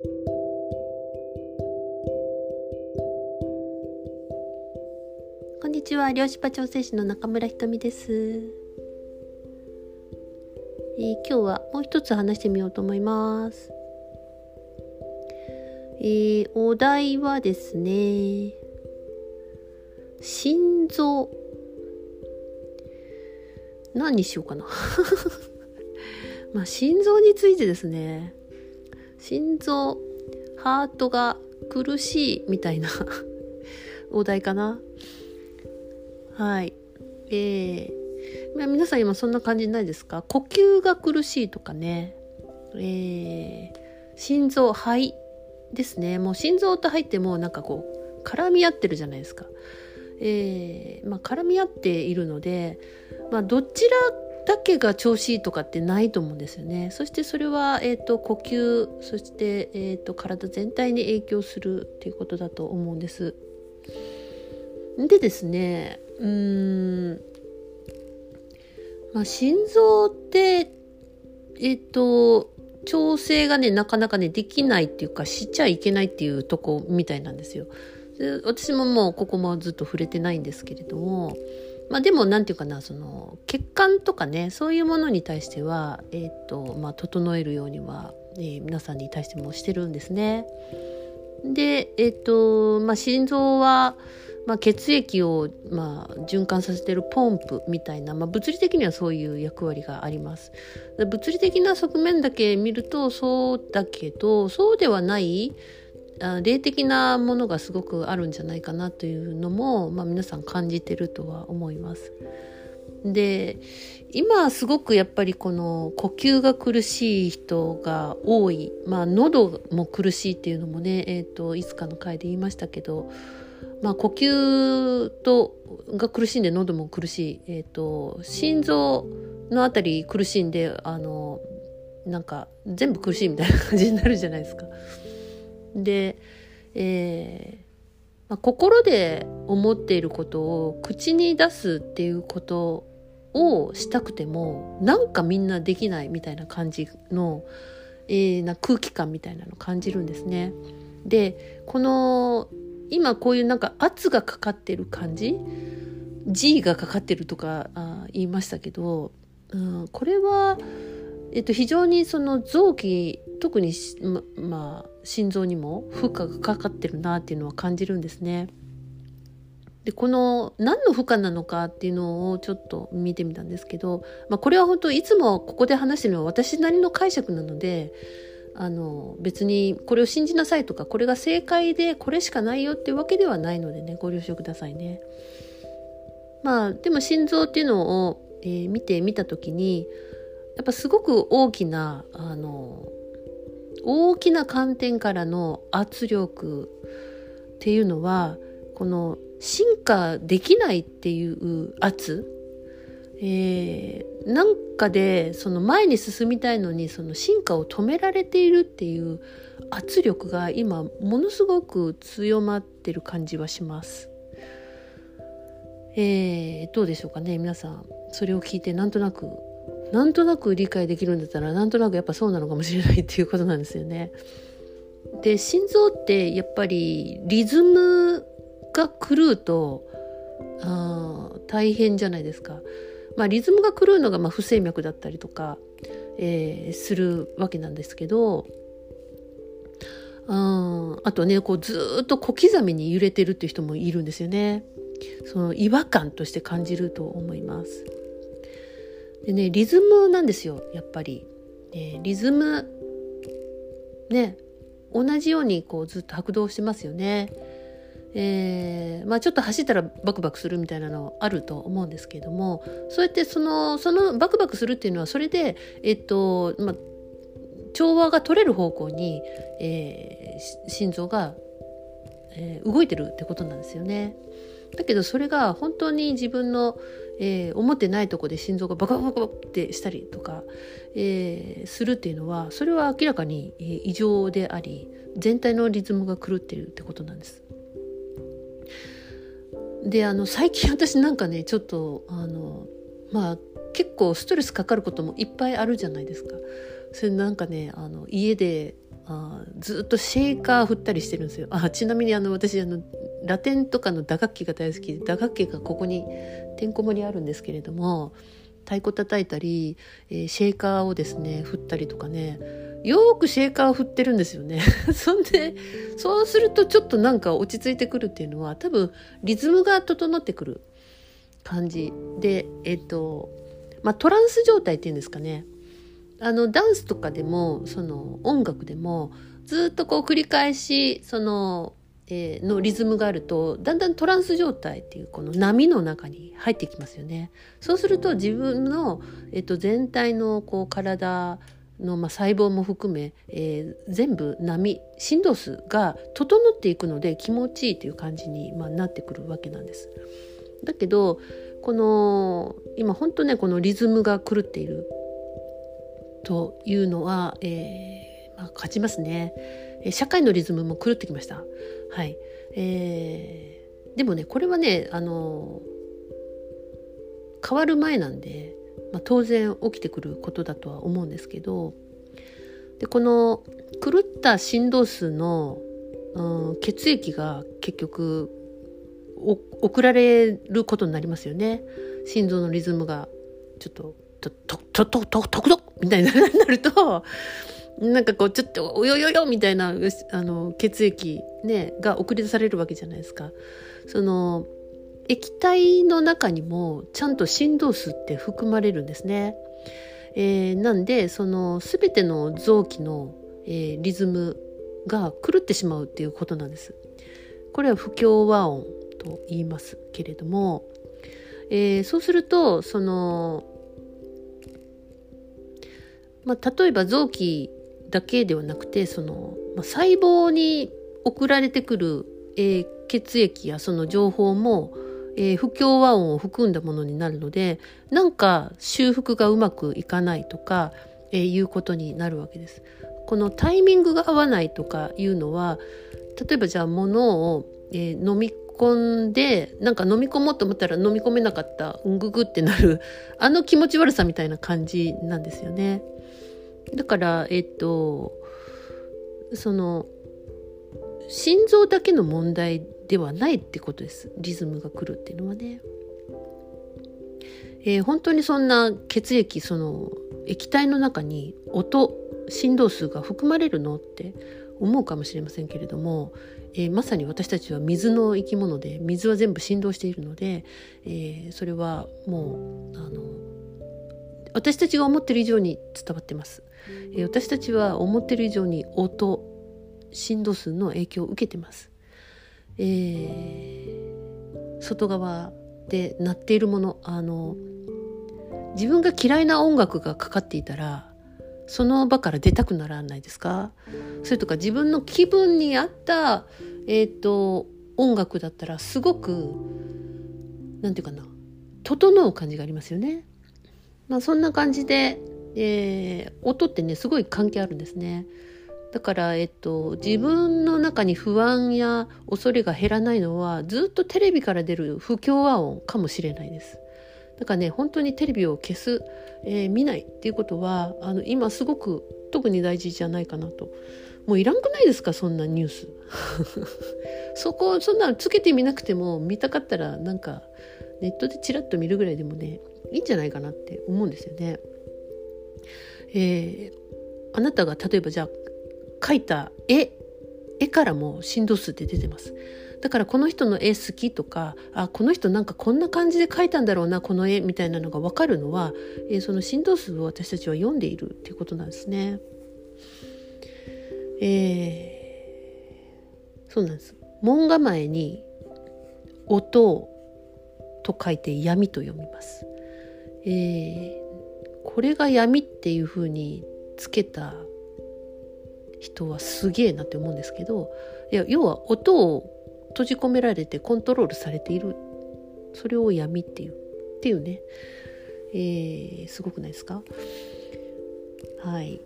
こんにちは。漁師場調整士の中村ひとみです、えー、今日はもう一つ話してみようと思います。えー、お題はですね心臓。何にしようかな。まあ心臓についてですね。心臓ハートが苦しいみたいな お題かな？はい。えー、まあ、皆さん今そんな感じないですか？呼吸が苦しいとかね。えー、心臓肺ですね。もう心臓と肺ってもなんかこう絡み合ってるじゃないですか。えー、まあ、絡み合っているので、まあ、どちらだけが調子いいとかってないと思うんですよね。そしてそれは、えーと、呼吸そして、えーと、体全体に影響するっていうことだと思うんです。でですねうーん、まあ、心臓ってえっ、ー、と調整がねなかなかねできないっていうかしちゃいけないっていうとこみたいなんですよ。で私ももうここもずっと触れてないんですけれども、まあ、でも何て言うかなその血管とかねそういうものに対しては、えーとまあ、整えるようには、えー、皆さんに対してもしてるんですね。で、えっ、ー、とまあ、心臓は、まあ、血液を、まあ、循環させてるポンプみたいな、まあ、物理的にはそういう役割があります。物理的な側面だけ見るとそうだけどそうではない霊的なものがすごくあるんじゃないかなというのも、まあ、皆さん感じてるとは思います。で今すごくやっぱりこの呼吸が苦しい人が多い、まあ、喉も苦しいっていうのもね、えーと、いつかの回で言いましたけど、まあ、呼吸とが苦しんで喉も苦しい、えーと心臓のあたり苦しんであのなんか全部苦しいみたいな感じになるじゃないですか。で、えーまあ、心で思っていることを口に出すっていうことをしたくてもなんかみんなできないみたいな感じの、えー、な空気感みたいなの感じるんですね。でこの今こういうなんか圧がかかってる感じ G がかかってるとかあ言いましたけど、うん、これは、えっと、非常にその臓器特にままあ心臓にも負荷がかかってるなっていうのは感じるんですね。でこの何の負荷なのかっていうのをちょっと見てみたんですけど、まあ、これは本当いつもここで話してるのは私なりの解釈なのであの別にこれを信じなさいとかこれが正解でこれしかないよっていうわけではないのでねご了承くださいね。まあでも心臓っていうのを、えー、見てみた時にやっぱすごく大きなあの大きな観点からの圧力っていうのはこの進化できないっていう圧、えー、なんかでその前に進みたいのにその進化を止められているっていう圧力が今ものすごく強まってる感じはします。えー、どうでしょうかね皆さんそれを聞いてなんとなくなんとなく理解できるんだったらなんとなくやっぱそうなのかもしれないっていうことなんですよね。で心臓ってやっぱりリズムが狂うとあ大変じゃないですか。まあ、リズムが狂うのがまあ不整脈だったりとか、えー、するわけなんですけどああとねこうずっと小刻みに揺れてるっていう人もいるんですよね。その違和感として感じると思います。でねリズムなんですよやっぱり、えー、リズムね同じようにこうずっと拍動してますよね。えー、まあ、ちょっと走ったらバクバクするみたいなのあると思うんですけれどもそうやってそのそのバクバクするっていうのはそれで、えっとまあ、調和が取れる方向に、えー、心臓が、えー、動いてるってことなんですよね。だけどそれが本当に自分の、えー、思ってないとこで心臓がバカバカってしたりとか、えー、するっていうのはそれは明らかに異常であり全体のリズムが狂ってるってことなんです。であの最近私なんかねちょっとあのまあ結構ストレスかかることもいっぱいあるじゃないですか。それなんかねあの家であずっとシェーカー振ったりしてるんですよあちなみにあの私あのラテンとかの打楽器が大好きで打楽器がここにてんこ盛りあるんですけれども太鼓叩いたり、えー、シェーカーをですね振ったりとかねよくシェーカーを振ってるんですよね。そんでそうするとちょっとなんか落ち着いてくるっていうのは多分リズムが整ってくる感じでえっ、とまあトランス状態っていうんですかね。あのダンスとかでもその音楽でもずっとこう繰り返しその、えー、のリズムがあるとだんだんトランス状態っていうこの波の中に入ってきますよね。そうすると自分の、えー、と全体のこう体の、まあ、細胞も含め、えー、全部波振動数が整っていくので気持ちいいという感じに、まあ、なってくるわけなんです。だけどこの今本当ねこのリズムが狂っているというのは、えー、まあ、勝ちますね。社会のリズムも狂ってきました。はい。えー、でもね、これはね、あの、変わる前なんで、まあ、当然起きてくることだとは思うんですけど、で、この狂った振動数の、うん、血液が結局送られることになりますよね。心臓のリズムがちょっとと、と、と、と、と、とみたいに なると、なんかこう、ちょっと、およよよみたいな、あの、血液ね、が送り出されるわけじゃないですか。その、液体の中にもちゃんと振動数って含まれるんですね。えー、なんで、その、すべての臓器の、えー、リズムが狂ってしまうっていうことなんです。これは不協和音と言いますけれども、えー、そうすると、その、まあ、例えば臓器だけではなくてその、まあ、細胞に送られてくる、えー、血液やその情報も、えー、不協和音を含んだものになるのでなんか修復がうまくいかないとか、えー、いうことになるわけです。このタイミングが合わないとかいうのは例えばじゃあ物を、えー、飲み込んでなんか飲み込もうと思ったら飲み込めなかったうんぐぐってなるあの気持ち悪さみたいな感じなんですよね。だからえっとその心臓だけの問題ではないってことですリズムが来るっていうのはね。えー、本当にそんな血液その液体の中に音振動数が含まれるのって思うかもしれませんけれども、えー、まさに私たちは水の生き物で水は全部振動しているので、えー、それはもうあの私たちが思ってる以上に伝わってます。え私たちは思ってる以上に音振動数の影響を受けてます。えー、外側で鳴っているものあの自分が嫌いな音楽がかかっていたらその場から出たくならないですか？それとか自分の気分に合った、えーと、音楽だったらすごく何て言うかな整う感じがありますよね。まあ、そんな感じでえー、音ってねすごい関係あるんですね。だから、えっと、自分の中に不安や恐れが減らないのはずっとテレビから出る不協和音かもしれないです。だからね本当にテレビを消す、えー、見ないっていうことはあの今すごく特に大事じゃないかなと。もういらんくないですかそんなニュース。そこそんなのつけてみなくても見たかったらなんかネットでチラッと見るぐらいでもねいいんじゃないかなって思うんですよね。えー、あなたが例えばじゃあ描いた絵絵からも振動数って出てます。だからこの人の絵好きとかあこの人なんかこんな感じで描いたんだろうなこの絵みたいなのが分かるのは、えー、その振動数を私たちは読んでいるっていうことなんですね。えー、そうなんです。門構えに音と書いて闇と読みます。えー、これが闇っていう風につけた人はすげえなって思うんですけどいや要は音を閉じ込められてコントロールされている。それを闇っていう。っていうね、えー、すごくないですか？はい。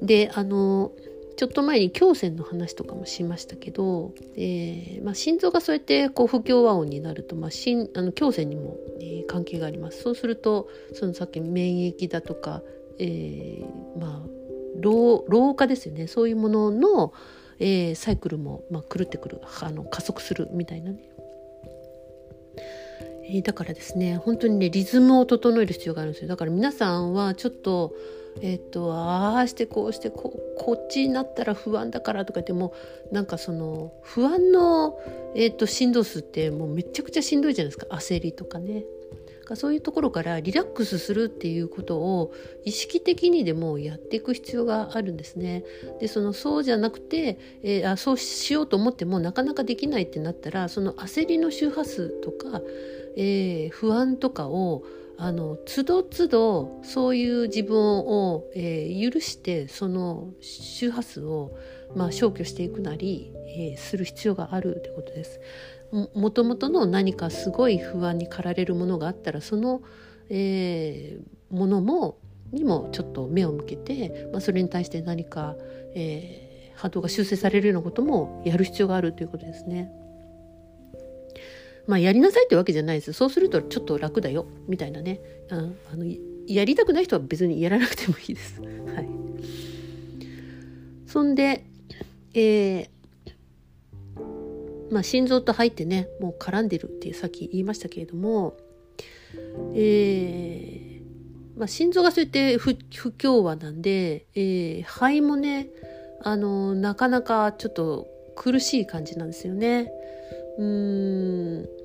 であのちょっと前に胸腺の話とかもしましたけど、えーまあ、心臓がそうやってこう不協和音になると、まあ、心あの胸腺にも、えー、関係があります。そうするとそのさっき免疫だとか、えー、まあ老老化ですよね。そういうものの、えー、サイクルも、まあ、狂ってくるあの加速するみたいなね。え、だからですね本当にねリズムを整える必要があるんですよ。だから皆さんはちょっとえっ、とああしてこうしてこうこっちになったら不安だからとか言ってもなんかその不安の、えーと、振動数ってもうめちゃくちゃしんどいじゃないですか焦りとかね。そういうところからリラックスするっていうことを意識的にでもやっていく必要があるんですね。でそのそうじゃなくて、えー、あそうしようと思ってもなかなかできないってなったらその焦りの周波数とか、えー、不安とかをあのつどつどそういう自分を、えー、許してその周波数を、まあ、消去していくなり、えー、する必要があるということです。もともとの何かすごい不安に駆られるものがあったらその、えー、ものもにもちょっと目を向けて、まあ、それに対して何か、えー、波動が修正されるようなこともやる必要があるということですね。まあやりなさいってわけじゃないです。そうするとちょっと楽だよ。みたいなね。ああのやりたくない人は別にやらなくてもいいです。はい、そんで、えーまあ、心臓と入ってねもう絡んでるってさっき言いましたけれども、えーまあ、心臓がそうやって不不協和なんで、えー、肺もねあのなかなかちょっと苦しい感じなんですよね。うん。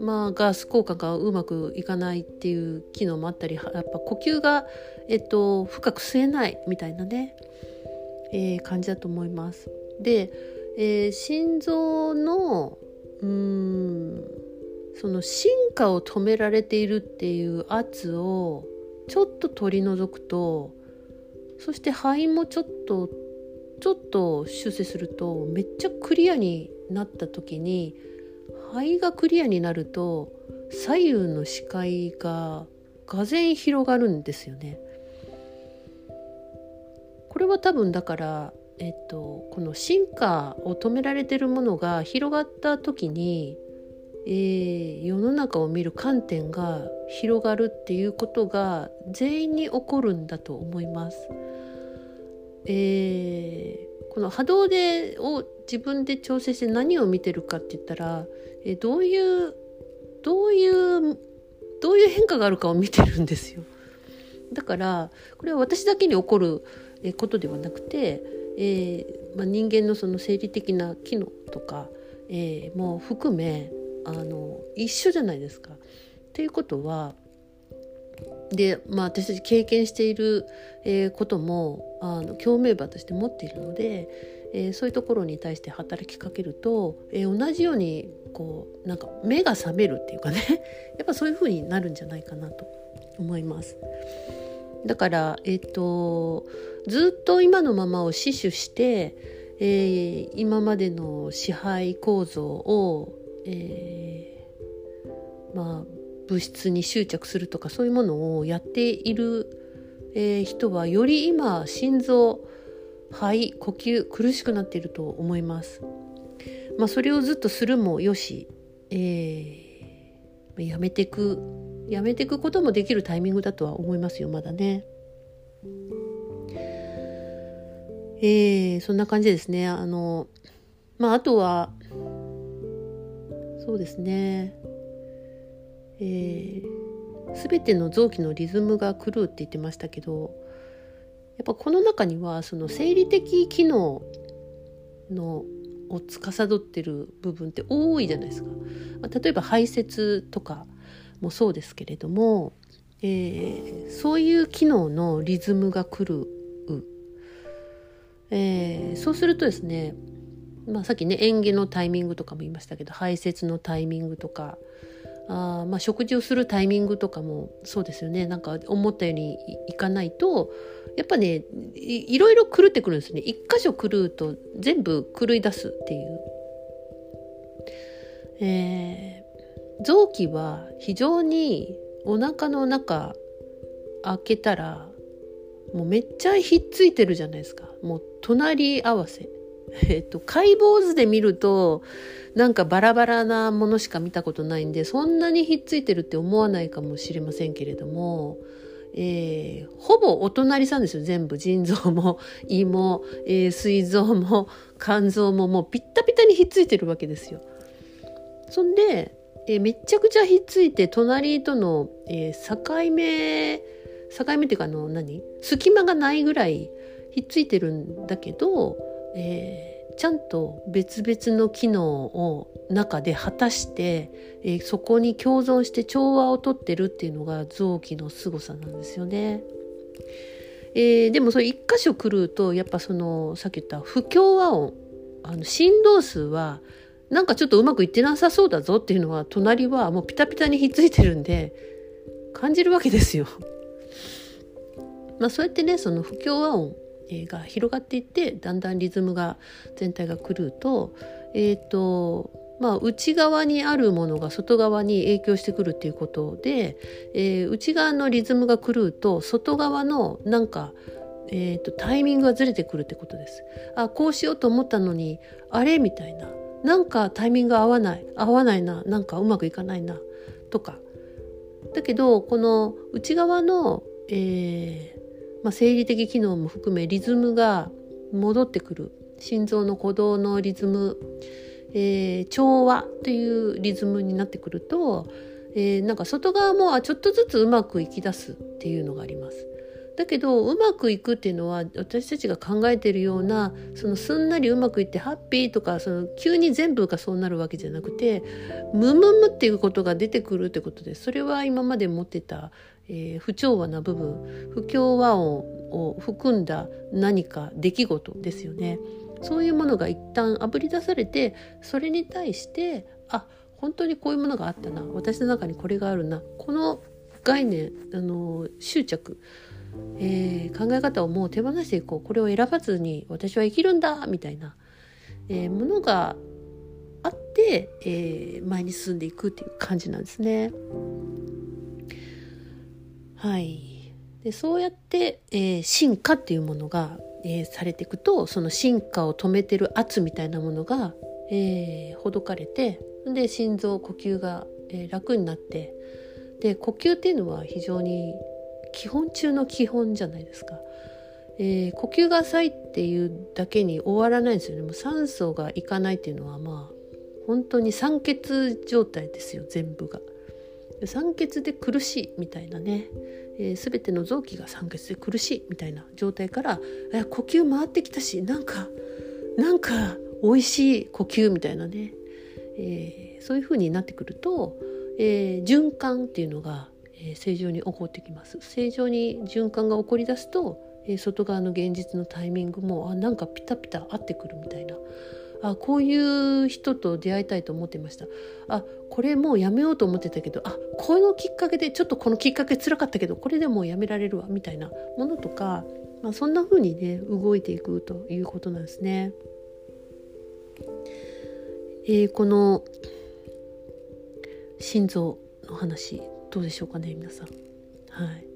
まあ、ガス効果がうまくいかないっていう機能もあったりやっぱ呼吸が、えっと、深く吸えないみたいなね、えー、感じだと思います。で、えー、心臓のうんその進化を止められているっていう圧をちょっと取り除くとそして肺もちょっとちょっと修正するとめっちゃクリアになった時に肺がクリアになると左右の視界ががぜ広がるんですよね。これは多分だから、えっと、この進化を止められてるものが広がった時に、えー、世の中を見る観点が広がるっていうことが全員に起こるんだと思います。えー、この波動でを自分で調整して何を見てるかって言ったら、え、どういうどういうどういう変化があるかを見てるんですよ。だからこれは私だけに起こることではなくて、えーまあ、人間のその生理的な機能とか、えー、も含めあの一緒じゃないですか。っていうことはで、まあ、私たち経験している、えー、こともあの共鳴場として持っているので、えー、そういうところに対して働きかけると、えー、同じようにこうなんか目が覚めるっていうかね やっぱそういう風になるんじゃないかなと思います。だから、えーと、ずっと今のままを死守して、えー、今までの支配構造を、えー、まあ物質に執着するとかそういうものをやっている、えー、人はより今心臓肺呼吸苦しくなっていると思います。まあ、それをずっとするもよし、えー、やめていくやめていくこともできるタイミングだとは思いますよまだね。えー、そんな感じですね。あのまああとはそうですねえー、全ての臓器のリズムが狂うって言ってましたけどやっぱこの中にはその生理的機能のを司ってる部分って多いじゃないですか。例えば排泄とかもそうですけれども、えー、そういう機能のリズムが狂う、えー、そうするとですね、まあ、さっきね演技のタイミングとかも言いましたけど排泄のタイミングとかあまあ食事をするタイミングとかもそうですよねなんか思ったようにいかないとやっぱねいろいろ狂ってくるんですね。一箇所狂うと全部狂い出すっていう。えー、臓器は非常にお腹の中開けたらもうめっちゃひっついてるじゃないですか。もう隣り合わせ。えっと、解剖図で見ると、なんかバラバラなものしか見たことないんで、そんなにひっついてるって思わないかもしれませんけれども、えー、ほぼお隣さんですよ全部腎臓も 胃も、えー、膵臓も肝臓ももうピッタピタにひっついてるわけですよ。そんで、えー、めちゃくちゃひっついて隣との、え境目境目っていうかあの何？隙間がないぐらいひっついてるんだけど、えちゃんと別々の機能を中で果たして、えー、そこに共存して調和をとってるっていうのが臓器の凄さなんですよね。えー、でもそれ一箇所狂うとやっぱそのさっき言った不協和音あの振動数はなんかちょっとうまくいってなさそうだぞっていうのは隣はもうピタピタにひっついてるんで感じるわけですよ。まあそうやってねその不協和音が広がっていってだんだんリズムが全体が狂うと,、えーとまあ、内側にあるものが外側に影響してくるっていうことで、えー、内側のリズムが狂うと外側のなんか、えーと、タイミングがずれてくるってことです。あこうしようと思ったのにあれみたいななんかタイミング合わない合わないななんかうまくいかないなとかだけどこの内側の、えーまあ、生理的機能も含めリズムが戻ってくる心臓の鼓動のリズム、えー、調和というリズムになってくると、えー、なんか外側もあちょっとずつうまくいきだすっていうのがあります。だけどうまくいくっていうのは私たちが考えているようなそのすんなりうまくいってハッピーとかその急に全部がそうなるわけじゃなくてムムムっていうことが出てくるってことですそれは今まで持ってたえー、不調和な部分不協和音を含んだ何か出来事ですよねそういうものが一旦あぶり出されてそれに対してあ本当にこういうものがあったな私の中にこれがあるなこの概念あの執着、えー、考え方をもう手放していこうこれを選ばずに私は生きるんだみたいな、えー、ものがあって、えー、前に進んでいくっていう感じなんですね。はい、でそうやって、えー、進化っていうものが、えー、されていくとその進化を止めてる圧みたいなものが、えー、ほどかれてで心臓呼吸が、えー、楽になってで呼吸っていうのは非常に基本中の基本じゃないですか。えー、呼吸が浅いっていうだけに終わらないんですよねもう酸素がいかないっていうのはまあ本当に酸欠状態ですよ全部が。酸欠で苦しいみたいなね、えー、全ての臓器が酸欠で苦しいみたいな状態から呼吸回ってきたしなんかなんか美味しい呼吸みたいなね、えー、そういう風になってくると、えー、循環っていうのが、え正常に起こってきます。正常に循環が起こり出すと、え外側の現実のタイミングもあなんかピタピタ合ってくるみたいな。あこういう人と出会いたいと思ってました。あこれもうやめようと思ってたけどあこのきっかけでちょっとこのきっかけつらかったけどこれでもうやめられるわみたいなものとか、まあ、そんな風にね動いていくということなんですね。えー、この心臓の話どうでしょうかね皆さん。はい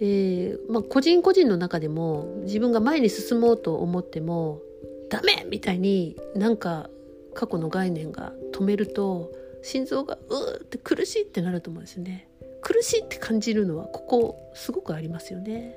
えーまあ、個人個人の中でも自分が前に進もうと思ってもダメみたいになんか過去の概念が止めると心臓がうーって苦しいってなると思うんですよね苦しいって感じるのはここすごくありますよね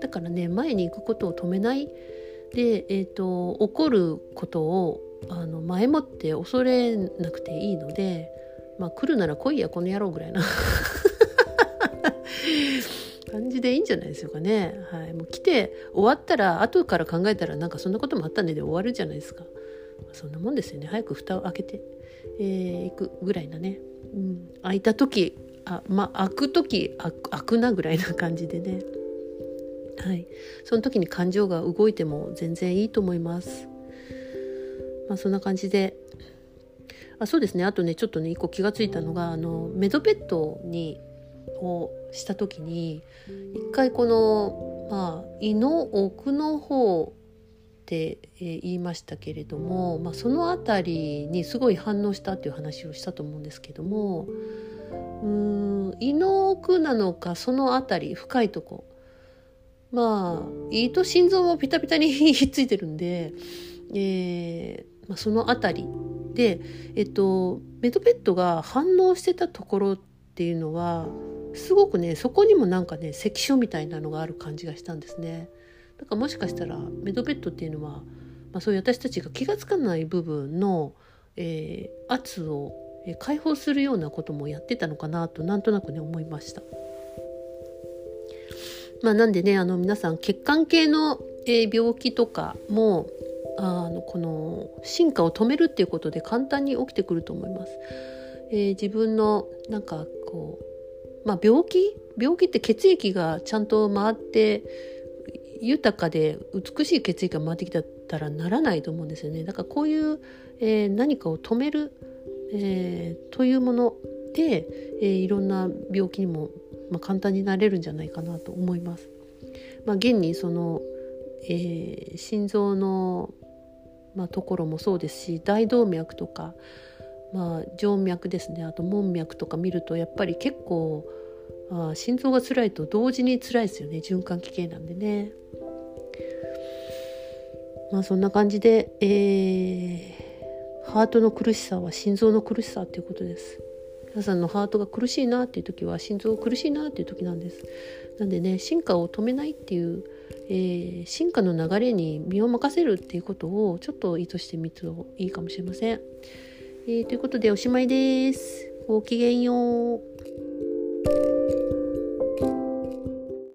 だからね前に行くことを止めないで、えーと、起こることをあの前もって恐れなくていいので、まあ、来るなら来いやこの野郎ぐらいな 感じでいいんじゃないでしょうかね。はい、もう来て終わったら後から考えたらなんかそんなこともあったねで終わるじゃないですか。そんなもんですよね。早く蓋を開けて、えー、くぐらいなね。うん、開いた時あまあ開く時開くなぐらいな感じでね。はい、その時に感情が動いても全然いいと思います。まあ、そんな感じであそうですねあとねちょっとね一個気が付いたのがあのメドペットにをした時に一回この、まあ、胃の奥の方って言いましたけれども、まあ、その辺りにすごい反応したっていう話をしたと思うんですけどもうん胃の奥なのかその辺り深いとこまあ胃と心臓もピタピタにひっついてるんで、えーまあ、その辺りで、えっと、メドペットが反応してたところっていうのはすごくねそこにもなんかね関所みたいなのがある感じがしたんですね。だからもしかしたらメドベッドっていうのは、まあ、そういう私たちが気が付かない部分の、えー、圧を解放するようなこともやってたのかなとなんとなくね思いました。まあ、なんでねあの皆さん血管系の、えー、病気とかもあのこの進化を止めるっていうことで簡単に起きてくると思います。えー、自分のなんかこう、まあ、病気？病気って血液がちゃんと回って豊かで美しい血液が回ってきたらならないと思うんですよね。だからこういう、えー、何かを止める、えー、というもので、えー、いろんな病気にも、まあ、簡単になれるんじゃないかなと思います。まあ、現にその、えー、心臓の、まあ、ところもそうですし大動脈とか、まあ、静脈ですねあと門脈とか見るとやっぱり結構あ心臓が辛いと同時に辛いですよね循環器系なんでね。まあそんな感じで、えー、ハートの苦しさは心臓の苦しさっていうことです。皆さんのハートが苦しいなっていう時は心臓苦しいなっていう時なんです。なんでね進化を止めないっていう、えー、進化の流れに身を任せるっていうことをちょっと意図してみるといいかもしれません。えー、ということでおしまいです。ごきげんよう。